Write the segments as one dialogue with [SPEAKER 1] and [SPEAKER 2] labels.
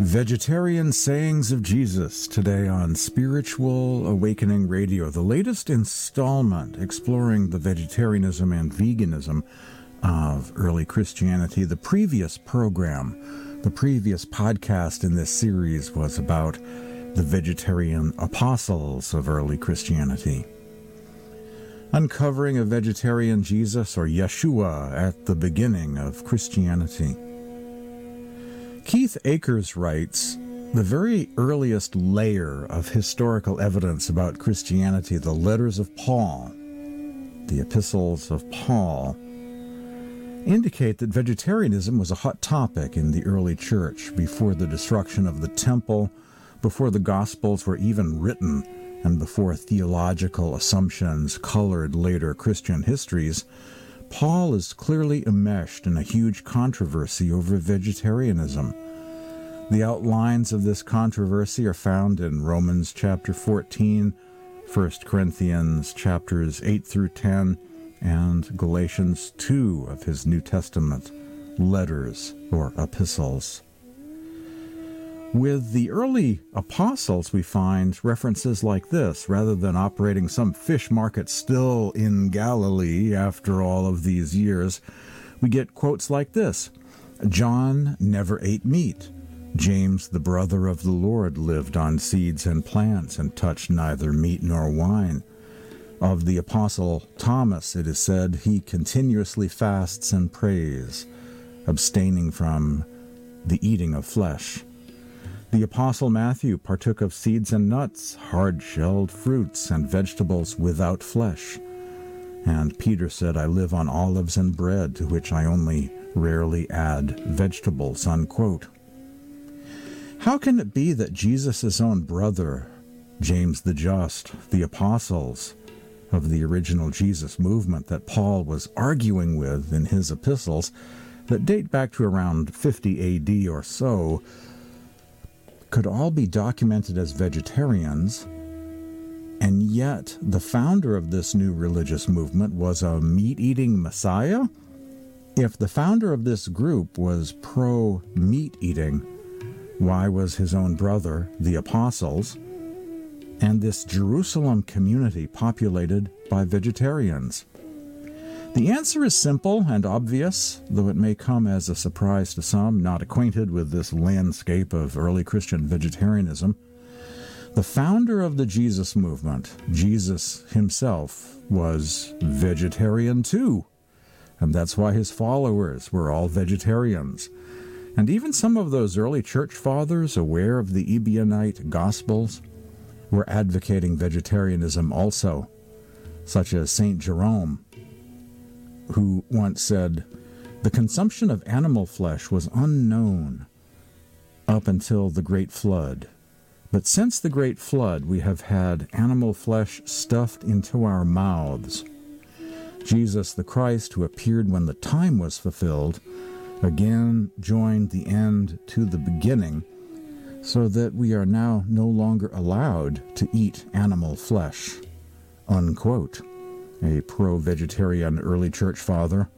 [SPEAKER 1] Vegetarian Sayings of Jesus today on Spiritual Awakening Radio, the latest installment exploring the vegetarianism and veganism of early Christianity. The previous program, the previous podcast in this series was about the vegetarian apostles of early Christianity. Uncovering a vegetarian Jesus or Yeshua at the beginning of Christianity. Keith Akers writes The very earliest layer of historical evidence about Christianity, the letters of Paul, the epistles of Paul, indicate that vegetarianism was a hot topic in the early church before the destruction of the temple, before the Gospels were even written, and before theological assumptions colored later Christian histories. Paul is clearly enmeshed in a huge controversy over vegetarianism. The outlines of this controversy are found in Romans chapter 14, 1 Corinthians chapters 8 through 10, and Galatians 2 of his New Testament letters or epistles. With the early apostles, we find references like this rather than operating some fish market still in Galilee after all of these years. We get quotes like this John never ate meat. James, the brother of the Lord, lived on seeds and plants and touched neither meat nor wine. Of the apostle Thomas, it is said, he continuously fasts and prays, abstaining from the eating of flesh. The Apostle Matthew partook of seeds and nuts, hard shelled fruits, and vegetables without flesh. And Peter said, I live on olives and bread, to which I only rarely add vegetables. Unquote. How can it be that Jesus' own brother, James the Just, the apostles of the original Jesus movement that Paul was arguing with in his epistles, that date back to around 50 AD or so, could all be documented as vegetarians, and yet the founder of this new religious movement was a meat eating messiah? If the founder of this group was pro meat eating, why was his own brother, the apostles, and this Jerusalem community populated by vegetarians? The answer is simple and obvious, though it may come as a surprise to some not acquainted with this landscape of early Christian vegetarianism. The founder of the Jesus movement, Jesus himself, was vegetarian too, and that's why his followers were all vegetarians. And even some of those early church fathers, aware of the Ebionite Gospels, were advocating vegetarianism also, such as St. Jerome who once said, The consumption of animal flesh was unknown up until the Great Flood. But since the Great Flood, we have had animal flesh stuffed into our mouths. Jesus the Christ, who appeared when the time was fulfilled, again joined the end to the beginning, so that we are now no longer allowed to eat animal flesh. Unquote a pro vegetarian early church father,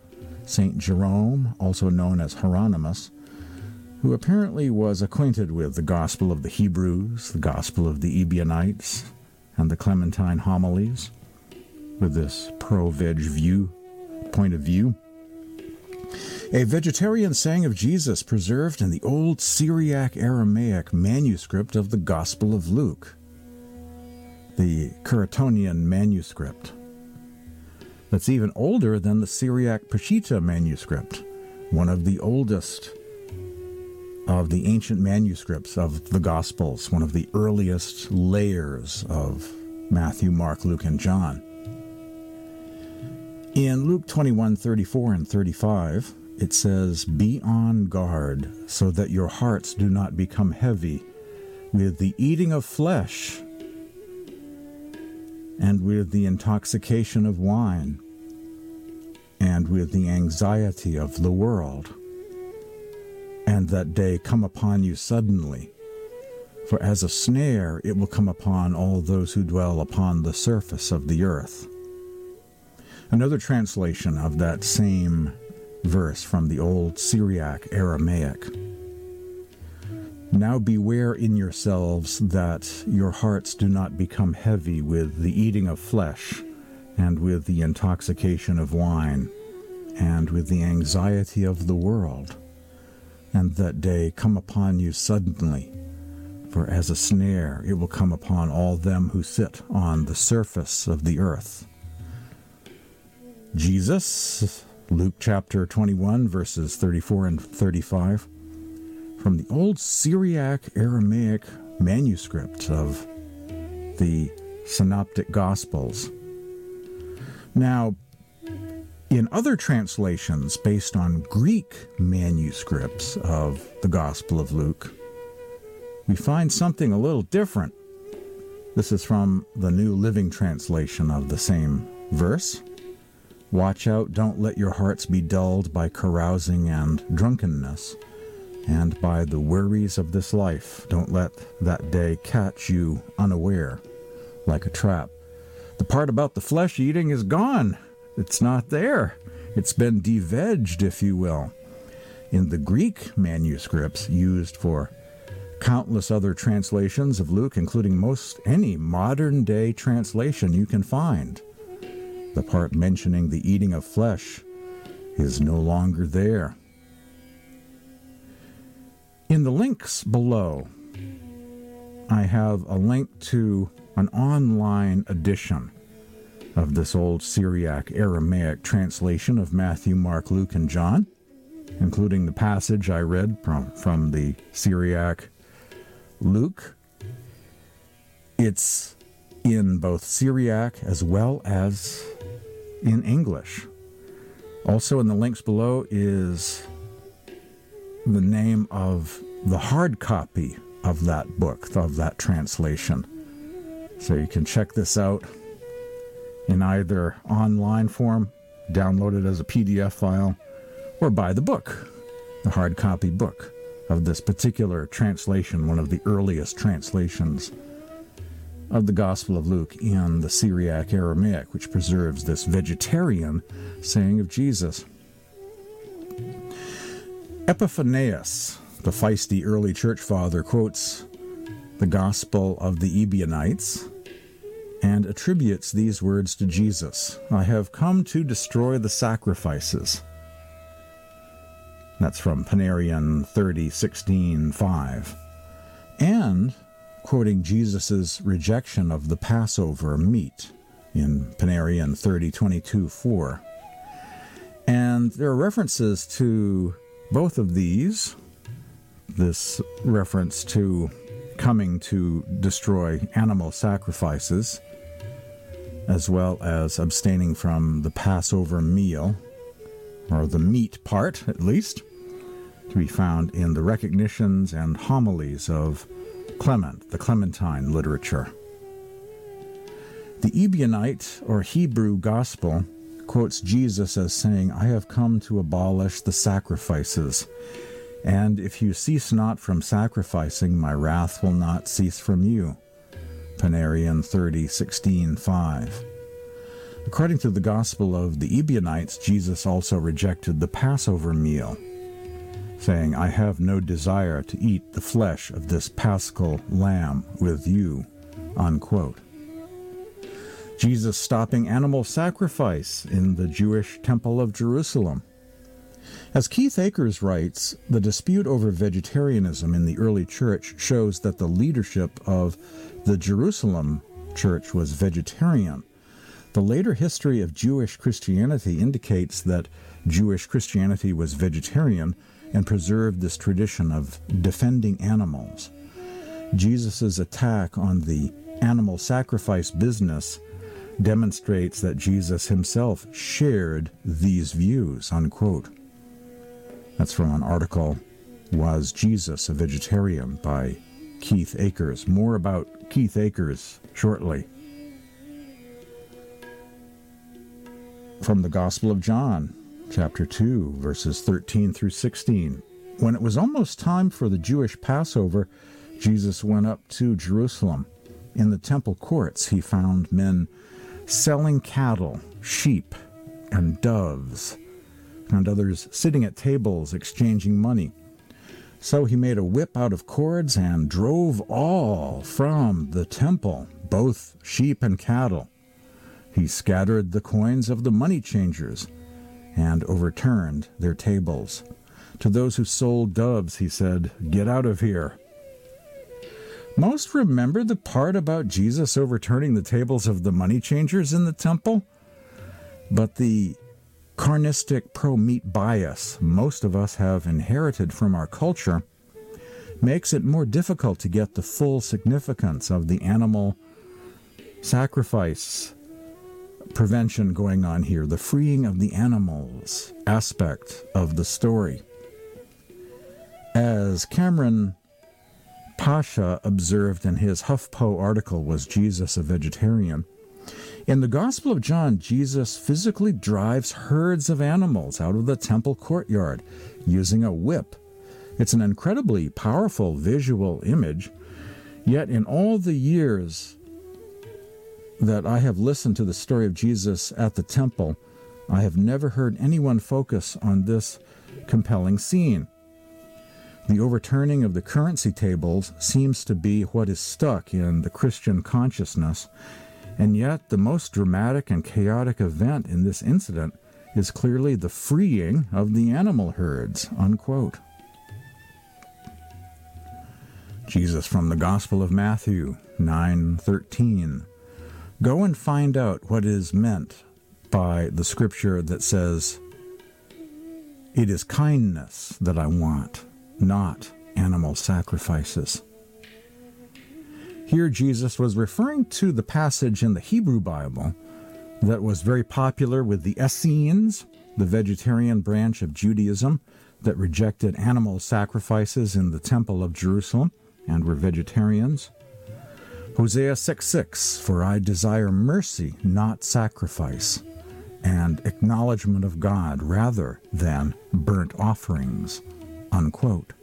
[SPEAKER 1] St. Jerome, also known as Hieronymus, who apparently was acquainted with the Gospel of the Hebrews, the Gospel of the Ebionites, and the Clementine homilies, with this pro veg view, point of view. A vegetarian saying of Jesus preserved in the old Syriac Aramaic manuscript of the Gospel of Luke, the Curetonian manuscript that's even older than the Syriac Peshitta manuscript, one of the oldest of the ancient manuscripts of the Gospels, one of the earliest layers of Matthew, Mark, Luke, and John. In Luke 21 34 and 35, it says, Be on guard so that your hearts do not become heavy with the eating of flesh and with the intoxication of wine, and with the anxiety of the world. And that day come upon you suddenly. For as a snare it will come upon all those who dwell upon the surface of the earth. Another translation of that same verse from the old Syriac Aramaic. Now beware in yourselves that your hearts do not become heavy with the eating of flesh, and with the intoxication of wine, and with the anxiety of the world, and that day come upon you suddenly. For as a snare it will come upon all them who sit on the surface of the earth. Jesus, Luke chapter 21, verses 34 and 35 from the old Syriac Aramaic manuscript of the Synoptic Gospels. Now, in other translations based on Greek manuscripts of the Gospel of Luke, we find something a little different. This is from the New Living Translation of the same verse. Watch out, don't let your hearts be dulled by carousing and drunkenness and by the worries of this life. Don't let that day catch you unaware, like a trap. The part about the flesh eating is gone. It's not there. It's been devegged, if you will. In the Greek manuscripts used for countless other translations of Luke, including most any modern day translation you can find, the part mentioning the eating of flesh is no longer there. In the links below, I have a link to an online edition of this old Syriac Aramaic translation of Matthew, Mark, Luke, and John, including the passage I read from, from the Syriac Luke. It's in both Syriac as well as in English. Also, in the links below is the name of the hard copy of that book, of that translation. So you can check this out in either online form, download it as a PDF file, or buy the book, the hard copy book of this particular translation, one of the earliest translations of the Gospel of Luke in the Syriac Aramaic, which preserves this vegetarian saying of Jesus. Epiphanius, the feisty early church father, quotes the Gospel of the Ebionites and attributes these words to Jesus I have come to destroy the sacrifices. That's from Panarion 30, 16, 5. And quoting Jesus' rejection of the Passover meat in Panarion 30, 22, 4. And there are references to both of these, this reference to coming to destroy animal sacrifices, as well as abstaining from the Passover meal, or the meat part at least, to be found in the recognitions and homilies of Clement, the Clementine literature. The Ebionite or Hebrew Gospel quotes Jesus as saying, I have come to abolish the sacrifices. And if you cease not from sacrificing, my wrath will not cease from you. Panarion 30, 16, 5. According to the Gospel of the Ebionites, Jesus also rejected the Passover meal, saying, I have no desire to eat the flesh of this paschal lamb with you. Unquote. Jesus stopping animal sacrifice in the Jewish Temple of Jerusalem. As Keith Akers writes, the dispute over vegetarianism in the early church shows that the leadership of the Jerusalem church was vegetarian. The later history of Jewish Christianity indicates that Jewish Christianity was vegetarian and preserved this tradition of defending animals. Jesus' attack on the animal sacrifice business demonstrates that Jesus himself shared these views, unquote. That's from an article, Was Jesus a Vegetarian? by Keith Akers. More about Keith Akers shortly. From the Gospel of John, chapter 2, verses 13 through 16. When it was almost time for the Jewish Passover, Jesus went up to Jerusalem. In the temple courts, he found men selling cattle, sheep, and doves, and others sitting at tables exchanging money. So he made a whip out of cords and drove all from the temple, both sheep and cattle. He scattered the coins of the money changers and overturned their tables. To those who sold doves, he said, Get out of here. Most remember the part about Jesus overturning the tables of the money changers in the temple? But the carnistic pro meat bias most of us have inherited from our culture makes it more difficult to get the full significance of the animal sacrifice prevention going on here, the freeing of the animals aspect of the story. As Cameron Pasha observed in his HuffPo article, Was Jesus a Vegetarian? In the Gospel of John, Jesus physically drives herds of animals out of the temple courtyard using a whip. It's an incredibly powerful visual image, yet, in all the years that I have listened to the story of Jesus at the temple, I have never heard anyone focus on this compelling scene. The overturning of the currency tables seems to be what is stuck in the Christian consciousness, and yet the most dramatic and chaotic event in this incident is clearly the freeing of the animal herds. Unquote. Jesus from the Gospel of Matthew 9:13 Go and find out what is meant by the scripture that says it is kindness that I want not animal sacrifices. Here, Jesus was referring to the passage in the Hebrew Bible that was very popular with the Essenes, the vegetarian branch of Judaism that rejected animal sacrifices in the Temple of Jerusalem and were vegetarians. Hosea 6 6, for I desire mercy, not sacrifice, and acknowledgement of God rather than burnt offerings. Unquote.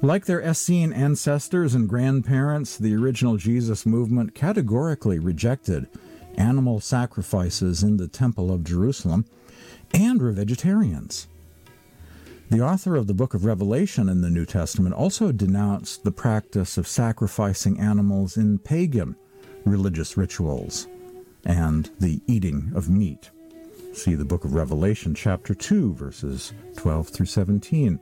[SPEAKER 1] Like their Essene ancestors and grandparents, the original Jesus movement categorically rejected animal sacrifices in the Temple of Jerusalem and were vegetarians. The author of the book of Revelation in the New Testament also denounced the practice of sacrificing animals in pagan religious rituals and the eating of meat. See the book of Revelation, chapter 2, verses 12 through 17.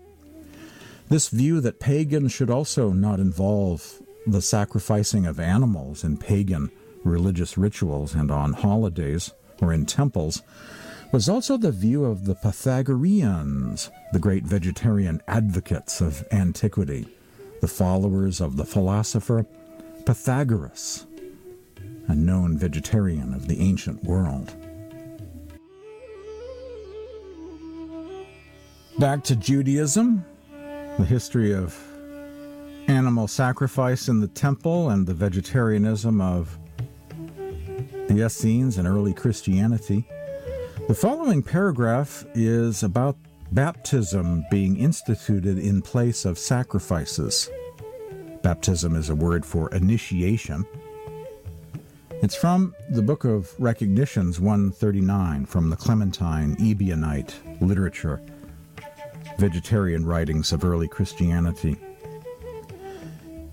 [SPEAKER 1] This view that pagans should also not involve the sacrificing of animals in pagan religious rituals and on holidays or in temples was also the view of the Pythagoreans, the great vegetarian advocates of antiquity, the followers of the philosopher Pythagoras, a known vegetarian of the ancient world. Back to Judaism, the history of animal sacrifice in the temple and the vegetarianism of the Essenes and early Christianity. The following paragraph is about baptism being instituted in place of sacrifices. Baptism is a word for initiation. It's from the Book of Recognitions 139 from the Clementine Ebionite literature vegetarian writings of early Christianity.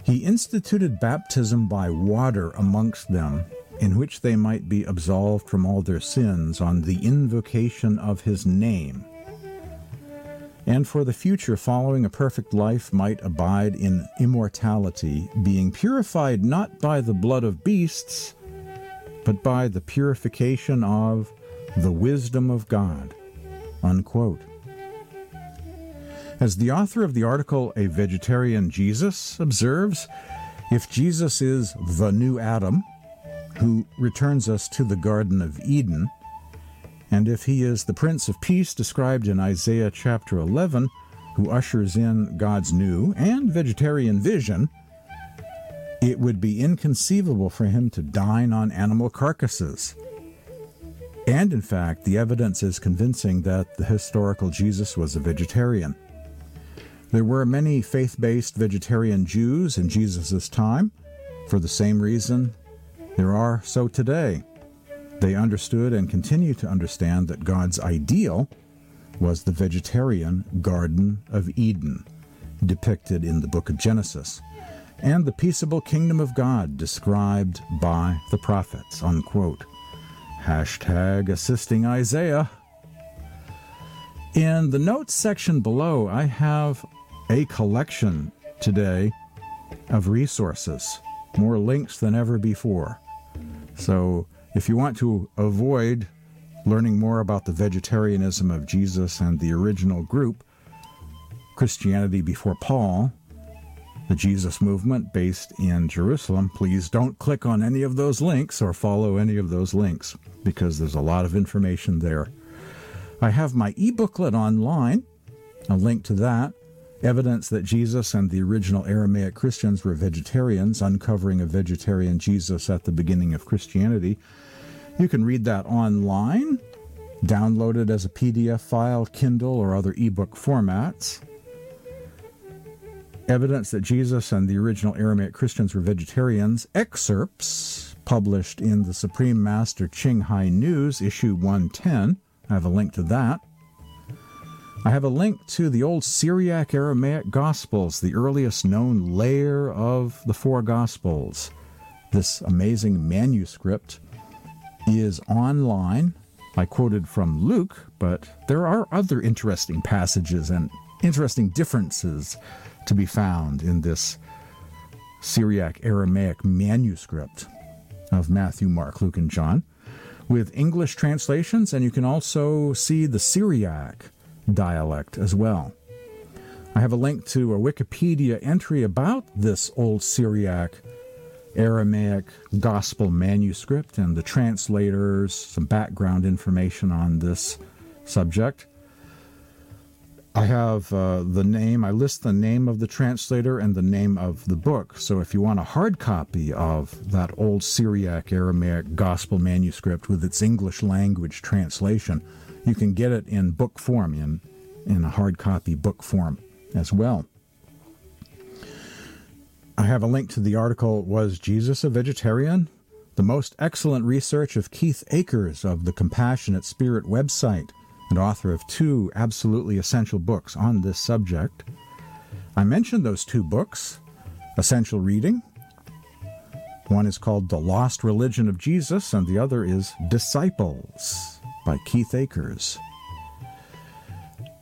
[SPEAKER 1] He instituted baptism by water amongst them, in which they might be absolved from all their sins on the invocation of his name, and for the future following a perfect life might abide in immortality, being purified not by the blood of beasts, but by the purification of the wisdom of God. Unquote. As the author of the article A Vegetarian Jesus observes, if Jesus is the new Adam, who returns us to the Garden of Eden, and if he is the Prince of Peace described in Isaiah chapter 11, who ushers in God's new and vegetarian vision, it would be inconceivable for him to dine on animal carcasses. And in fact, the evidence is convincing that the historical Jesus was a vegetarian. There were many faith based vegetarian Jews in Jesus' time. For the same reason, there are so today. They understood and continue to understand that God's ideal was the vegetarian Garden of Eden, depicted in the book of Genesis, and the peaceable kingdom of God described by the prophets. Unquote. Hashtag assisting Isaiah. In the notes section below, I have a collection today of resources, more links than ever before. So, if you want to avoid learning more about the vegetarianism of Jesus and the original group, Christianity before Paul, the Jesus movement based in Jerusalem, please don't click on any of those links or follow any of those links because there's a lot of information there. I have my e booklet online, a link to that. Evidence that Jesus and the original Aramaic Christians were vegetarians, uncovering a vegetarian Jesus at the beginning of Christianity. You can read that online, download it as a PDF file, Kindle, or other ebook formats. Evidence that Jesus and the original Aramaic Christians were vegetarians, excerpts published in the Supreme Master Ching Hai News, issue 110. I have a link to that. I have a link to the old Syriac Aramaic Gospels, the earliest known layer of the four Gospels. This amazing manuscript is online. I quoted from Luke, but there are other interesting passages and interesting differences to be found in this Syriac Aramaic manuscript of Matthew, Mark, Luke, and John with English translations, and you can also see the Syriac dialect as well. I have a link to a Wikipedia entry about this old Syriac Aramaic Gospel manuscript and the translators, some background information on this subject. I have uh, the name, I list the name of the translator and the name of the book. So if you want a hard copy of that old Syriac Aramaic Gospel manuscript with its English language translation, you can get it in book form, in, in a hard copy book form as well. I have a link to the article Was Jesus a Vegetarian? The most excellent research of Keith Akers of the Compassionate Spirit website and author of two absolutely essential books on this subject. I mentioned those two books, essential reading. One is called The Lost Religion of Jesus, and the other is Disciples by Keith Akers.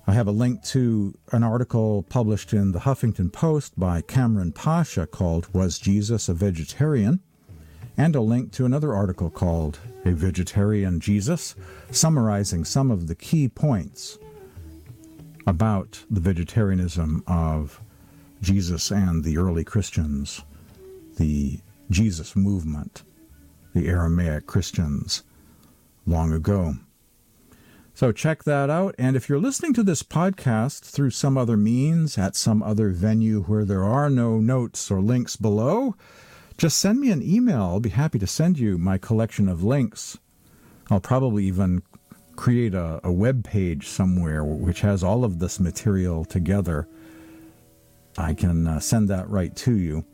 [SPEAKER 1] I have a link to an article published in the Huffington Post by Cameron Pasha called Was Jesus a Vegetarian? and a link to another article called A Vegetarian Jesus, summarizing some of the key points about the vegetarianism of Jesus and the early Christians, the Jesus movement, the Aramaic Christians long ago. So check that out. And if you're listening to this podcast through some other means at some other venue where there are no notes or links below, just send me an email. I'll be happy to send you my collection of links. I'll probably even create a, a web page somewhere which has all of this material together. I can uh, send that right to you.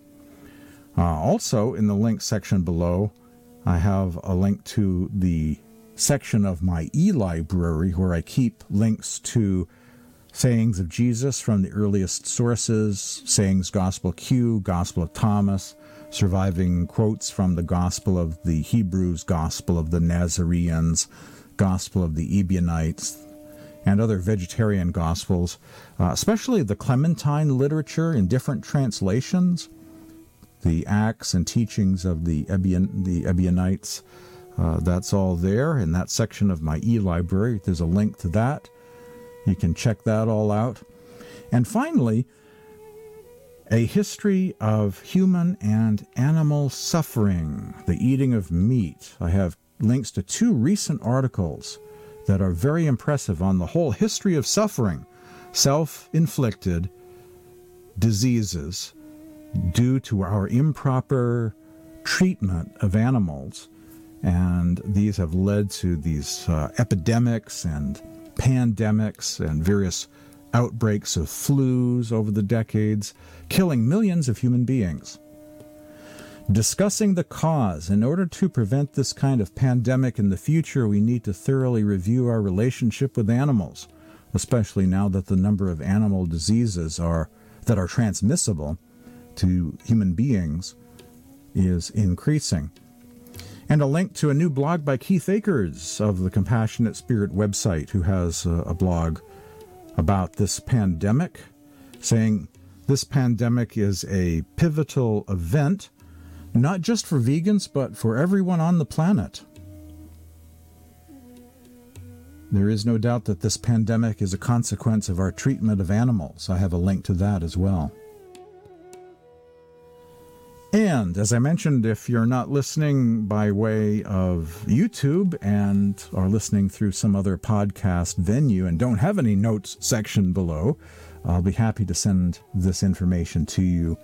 [SPEAKER 1] Uh, also, in the link section below, I have a link to the section of my e library where I keep links to sayings of Jesus from the earliest sources, sayings Gospel Q, Gospel of Thomas, surviving quotes from the Gospel of the Hebrews, Gospel of the Nazareans, Gospel of the Ebionites, and other vegetarian Gospels, uh, especially the Clementine literature in different translations, the Acts and teachings of the, Ebion, the Ebionites uh, that's all there in that section of my e library. There's a link to that. You can check that all out. And finally, a history of human and animal suffering, the eating of meat. I have links to two recent articles that are very impressive on the whole history of suffering, self inflicted diseases due to our improper treatment of animals and these have led to these uh, epidemics and pandemics and various outbreaks of flus over the decades, killing millions of human beings. Discussing the cause. In order to prevent this kind of pandemic in the future, we need to thoroughly review our relationship with animals, especially now that the number of animal diseases are that are transmissible to human beings is increasing. And a link to a new blog by Keith Akers of the Compassionate Spirit website, who has a, blog about this pandemic, saying this pandemic is a pivotal event, not just for vegans, but for everyone on the planet. There is no doubt that this pandemic is a consequence of our treatment of animals. I have a link to that as well. And as I mentioned, if you're not listening by way of YouTube and are listening through some other podcast venue and don't have any notes section below, I'll be happy to send this information to you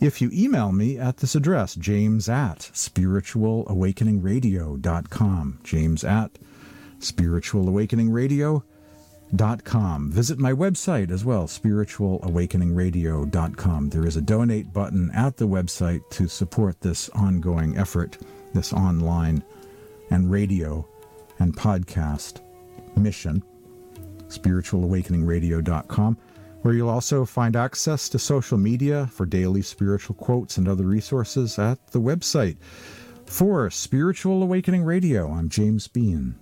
[SPEAKER 1] if you email me at this address, james at spiritualawakeningradio.com. James at spiritualawakeningradio.com spiritualawakeningradio.com. Visit my website as well, spiritualawakeningradio.com. There is a donate button at the website to support this ongoing effort, this online and radio and podcast mission, spiritualawakeningradio.com, where you'll also find access to social media for daily spiritual quotes and other resources at the website. For Spiritual Awakening Radio, I'm James Bean.